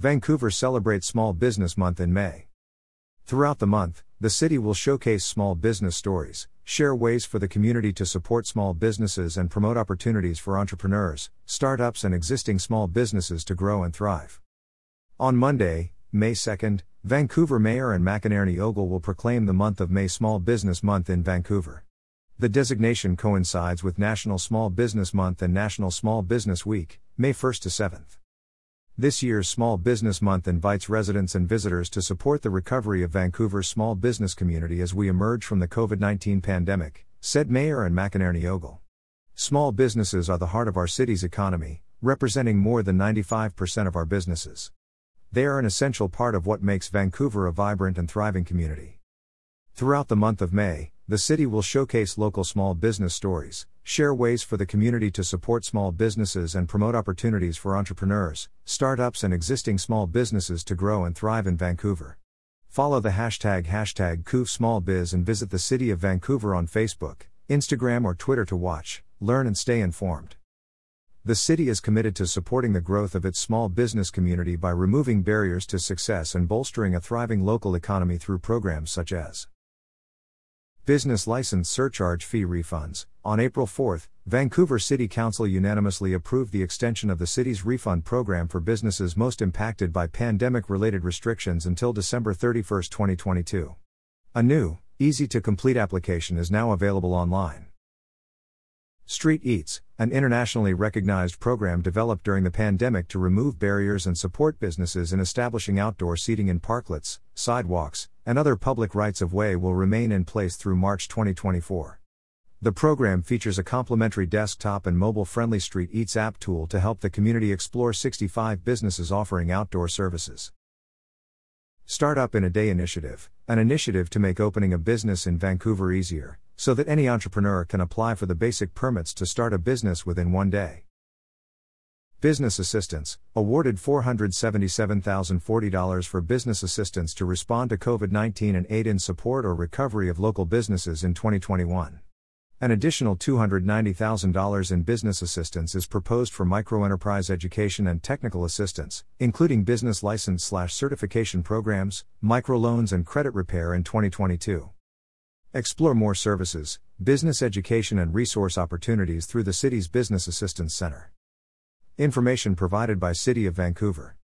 Vancouver celebrates Small Business Month in May. Throughout the month, the city will showcase small business stories, share ways for the community to support small businesses, and promote opportunities for entrepreneurs, startups, and existing small businesses to grow and thrive. On Monday, May 2nd, Vancouver Mayor Anne McEnerny Ogle will proclaim the month of May Small Business Month in Vancouver. The designation coincides with National Small Business Month and National Small Business Week, May 1st to 7th. This year's Small Business Month invites residents and visitors to support the recovery of Vancouver's small business community as we emerge from the COVID 19 pandemic, said Mayor Anne McEnerny Ogle. Small businesses are the heart of our city's economy, representing more than 95% of our businesses. They are an essential part of what makes Vancouver a vibrant and thriving community. Throughout the month of May, the city will showcase local small business stories, share ways for the community to support small businesses, and promote opportunities for entrepreneurs, startups, and existing small businesses to grow and thrive in Vancouver. Follow the hashtag hashtag CoofSmallBiz and visit the City of Vancouver on Facebook, Instagram, or Twitter to watch, learn, and stay informed. The city is committed to supporting the growth of its small business community by removing barriers to success and bolstering a thriving local economy through programs such as Business License Surcharge Fee Refunds. On April 4, Vancouver City Council unanimously approved the extension of the city's refund program for businesses most impacted by pandemic related restrictions until December 31, 2022. A new, easy to complete application is now available online. Street Eats, an internationally recognized program developed during the pandemic to remove barriers and support businesses in establishing outdoor seating in parklets, sidewalks, and other public rights of way, will remain in place through March 2024. The program features a complimentary desktop and mobile friendly Street Eats app tool to help the community explore 65 businesses offering outdoor services. Startup in a Day Initiative, an initiative to make opening a business in Vancouver easier, so that any entrepreneur can apply for the basic permits to start a business within one day. Business Assistance, awarded $477,040 for business assistance to respond to COVID 19 and aid in support or recovery of local businesses in 2021. An additional $290,000 in business assistance is proposed for microenterprise education and technical assistance, including business license slash certification programs, microloans, and credit repair in 2022. Explore more services, business education, and resource opportunities through the city's Business Assistance Center. Information provided by City of Vancouver.